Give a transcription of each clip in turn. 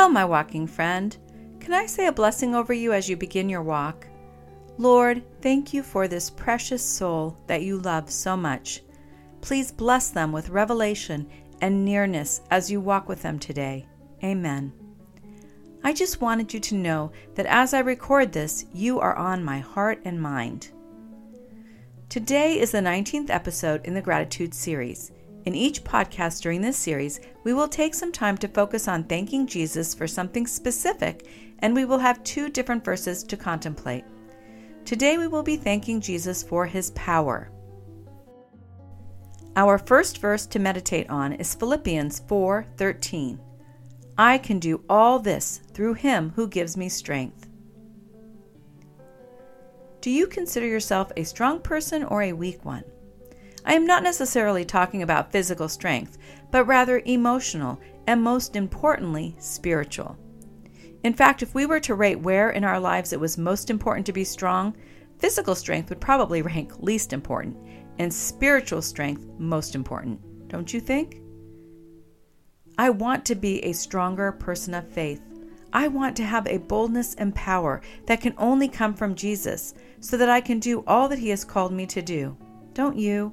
Hello, my walking friend. Can I say a blessing over you as you begin your walk? Lord, thank you for this precious soul that you love so much. Please bless them with revelation and nearness as you walk with them today. Amen. I just wanted you to know that as I record this, you are on my heart and mind. Today is the 19th episode in the Gratitude series. In each podcast during this series, we will take some time to focus on thanking Jesus for something specific, and we will have two different verses to contemplate. Today, we will be thanking Jesus for his power. Our first verse to meditate on is Philippians 4:13. I can do all this through him who gives me strength. Do you consider yourself a strong person or a weak one? I am not necessarily talking about physical strength, but rather emotional and most importantly, spiritual. In fact, if we were to rate where in our lives it was most important to be strong, physical strength would probably rank least important, and spiritual strength most important. Don't you think? I want to be a stronger person of faith. I want to have a boldness and power that can only come from Jesus so that I can do all that He has called me to do. Don't you?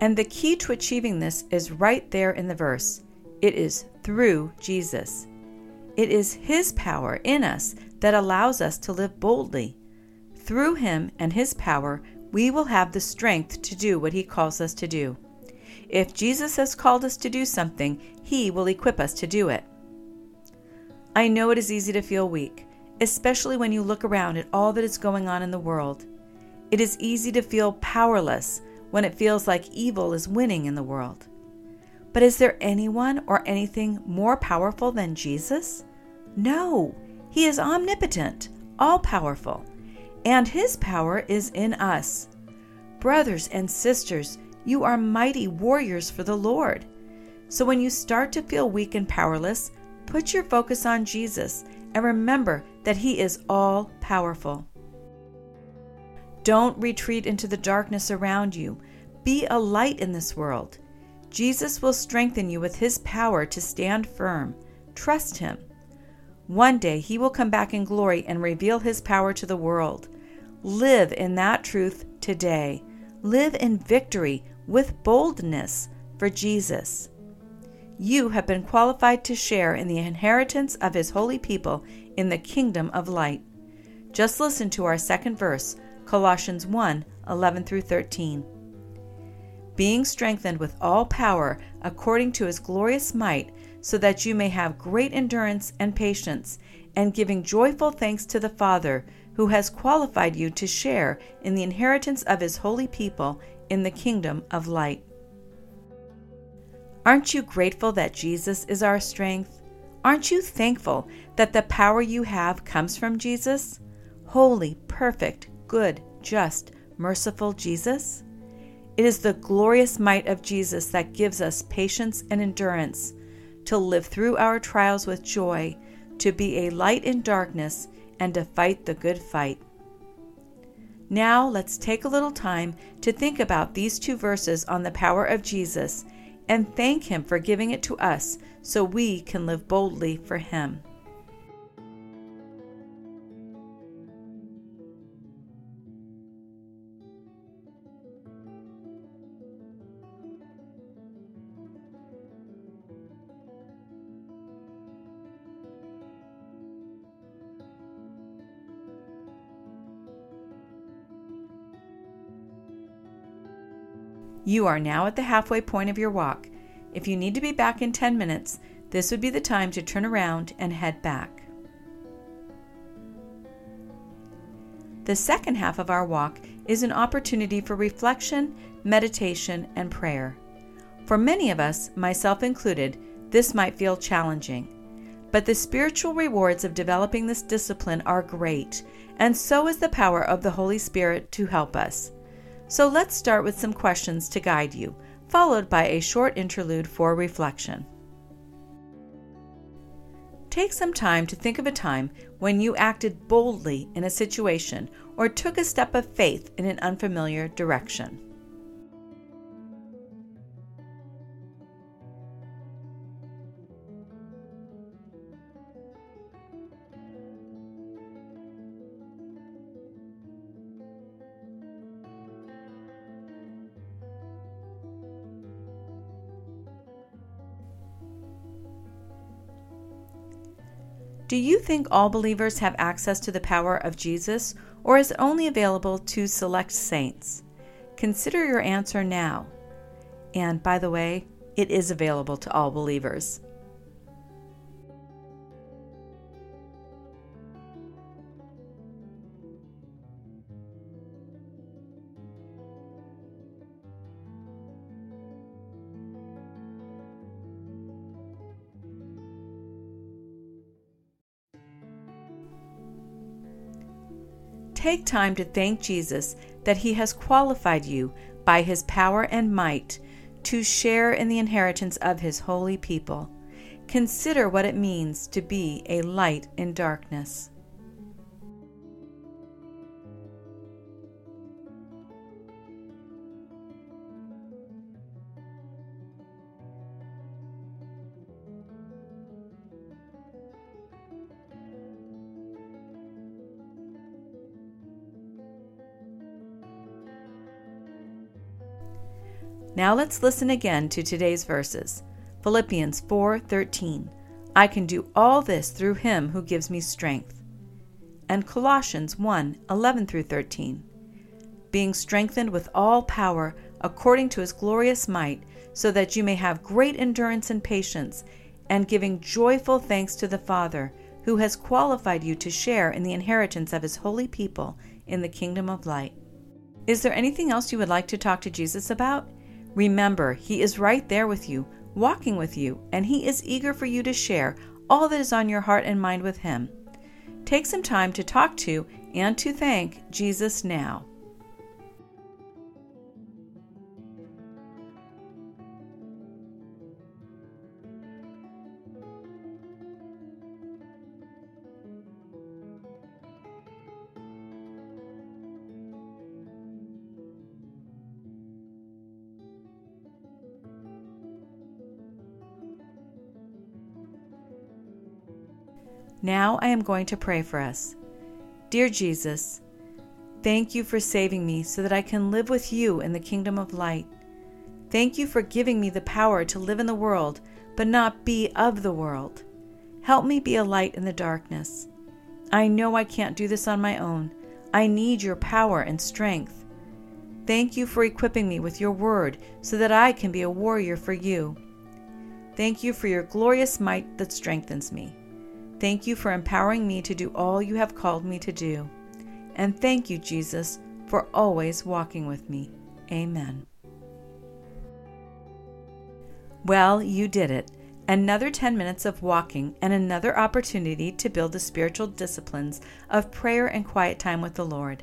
And the key to achieving this is right there in the verse it is through Jesus. It is His power in us that allows us to live boldly. Through Him and His power, we will have the strength to do what He calls us to do. If Jesus has called us to do something, He will equip us to do it. I know it is easy to feel weak, especially when you look around at all that is going on in the world. It is easy to feel powerless when it feels like evil is winning in the world. But is there anyone or anything more powerful than Jesus? No, he is omnipotent, all powerful, and his power is in us. Brothers and sisters, you are mighty warriors for the Lord. So when you start to feel weak and powerless, put your focus on Jesus and remember that he is all powerful. Don't retreat into the darkness around you. Be a light in this world. Jesus will strengthen you with his power to stand firm. Trust him. One day he will come back in glory and reveal his power to the world. Live in that truth today. Live in victory with boldness for Jesus. You have been qualified to share in the inheritance of his holy people in the kingdom of light. Just listen to our second verse Colossians 1 11 through 13. Being strengthened with all power according to his glorious might, so that you may have great endurance and patience, and giving joyful thanks to the Father, who has qualified you to share in the inheritance of his holy people in the kingdom of light. Aren't you grateful that Jesus is our strength? Aren't you thankful that the power you have comes from Jesus? Holy, perfect, good, just, merciful Jesus? It is the glorious might of Jesus that gives us patience and endurance to live through our trials with joy, to be a light in darkness, and to fight the good fight. Now let's take a little time to think about these two verses on the power of Jesus and thank Him for giving it to us so we can live boldly for Him. You are now at the halfway point of your walk. If you need to be back in 10 minutes, this would be the time to turn around and head back. The second half of our walk is an opportunity for reflection, meditation, and prayer. For many of us, myself included, this might feel challenging. But the spiritual rewards of developing this discipline are great, and so is the power of the Holy Spirit to help us. So let's start with some questions to guide you, followed by a short interlude for reflection. Take some time to think of a time when you acted boldly in a situation or took a step of faith in an unfamiliar direction. Do you think all believers have access to the power of Jesus, or is it only available to select saints? Consider your answer now. And by the way, it is available to all believers. Take time to thank Jesus that he has qualified you by his power and might to share in the inheritance of his holy people. Consider what it means to be a light in darkness. Now let's listen again to today's verses. Philippians 4:13. I can do all this through him who gives me strength. And Colossians 1:11 through 13. Being strengthened with all power according to his glorious might, so that you may have great endurance and patience, and giving joyful thanks to the Father, who has qualified you to share in the inheritance of his holy people in the kingdom of light. Is there anything else you would like to talk to Jesus about? Remember, He is right there with you, walking with you, and He is eager for you to share all that is on your heart and mind with Him. Take some time to talk to and to thank Jesus now. Now I am going to pray for us. Dear Jesus, thank you for saving me so that I can live with you in the kingdom of light. Thank you for giving me the power to live in the world, but not be of the world. Help me be a light in the darkness. I know I can't do this on my own. I need your power and strength. Thank you for equipping me with your word so that I can be a warrior for you. Thank you for your glorious might that strengthens me. Thank you for empowering me to do all you have called me to do. And thank you, Jesus, for always walking with me. Amen. Well, you did it. Another 10 minutes of walking and another opportunity to build the spiritual disciplines of prayer and quiet time with the Lord.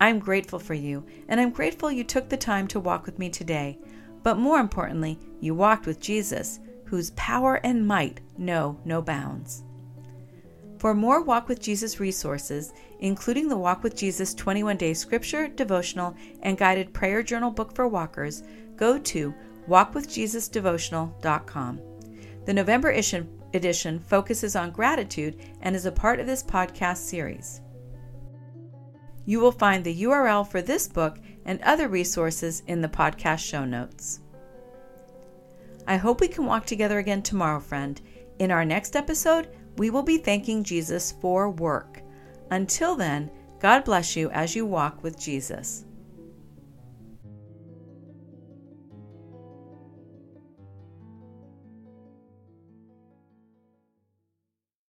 I'm grateful for you, and I'm grateful you took the time to walk with me today. But more importantly, you walked with Jesus, whose power and might know no bounds. For more Walk with Jesus resources, including the Walk with Jesus 21 Day Scripture, Devotional, and Guided Prayer Journal book for walkers, go to walkwithjesusdevotional.com. The November edition focuses on gratitude and is a part of this podcast series. You will find the URL for this book and other resources in the podcast show notes. I hope we can walk together again tomorrow, friend. In our next episode, we will be thanking Jesus for work. Until then, God bless you as you walk with Jesus.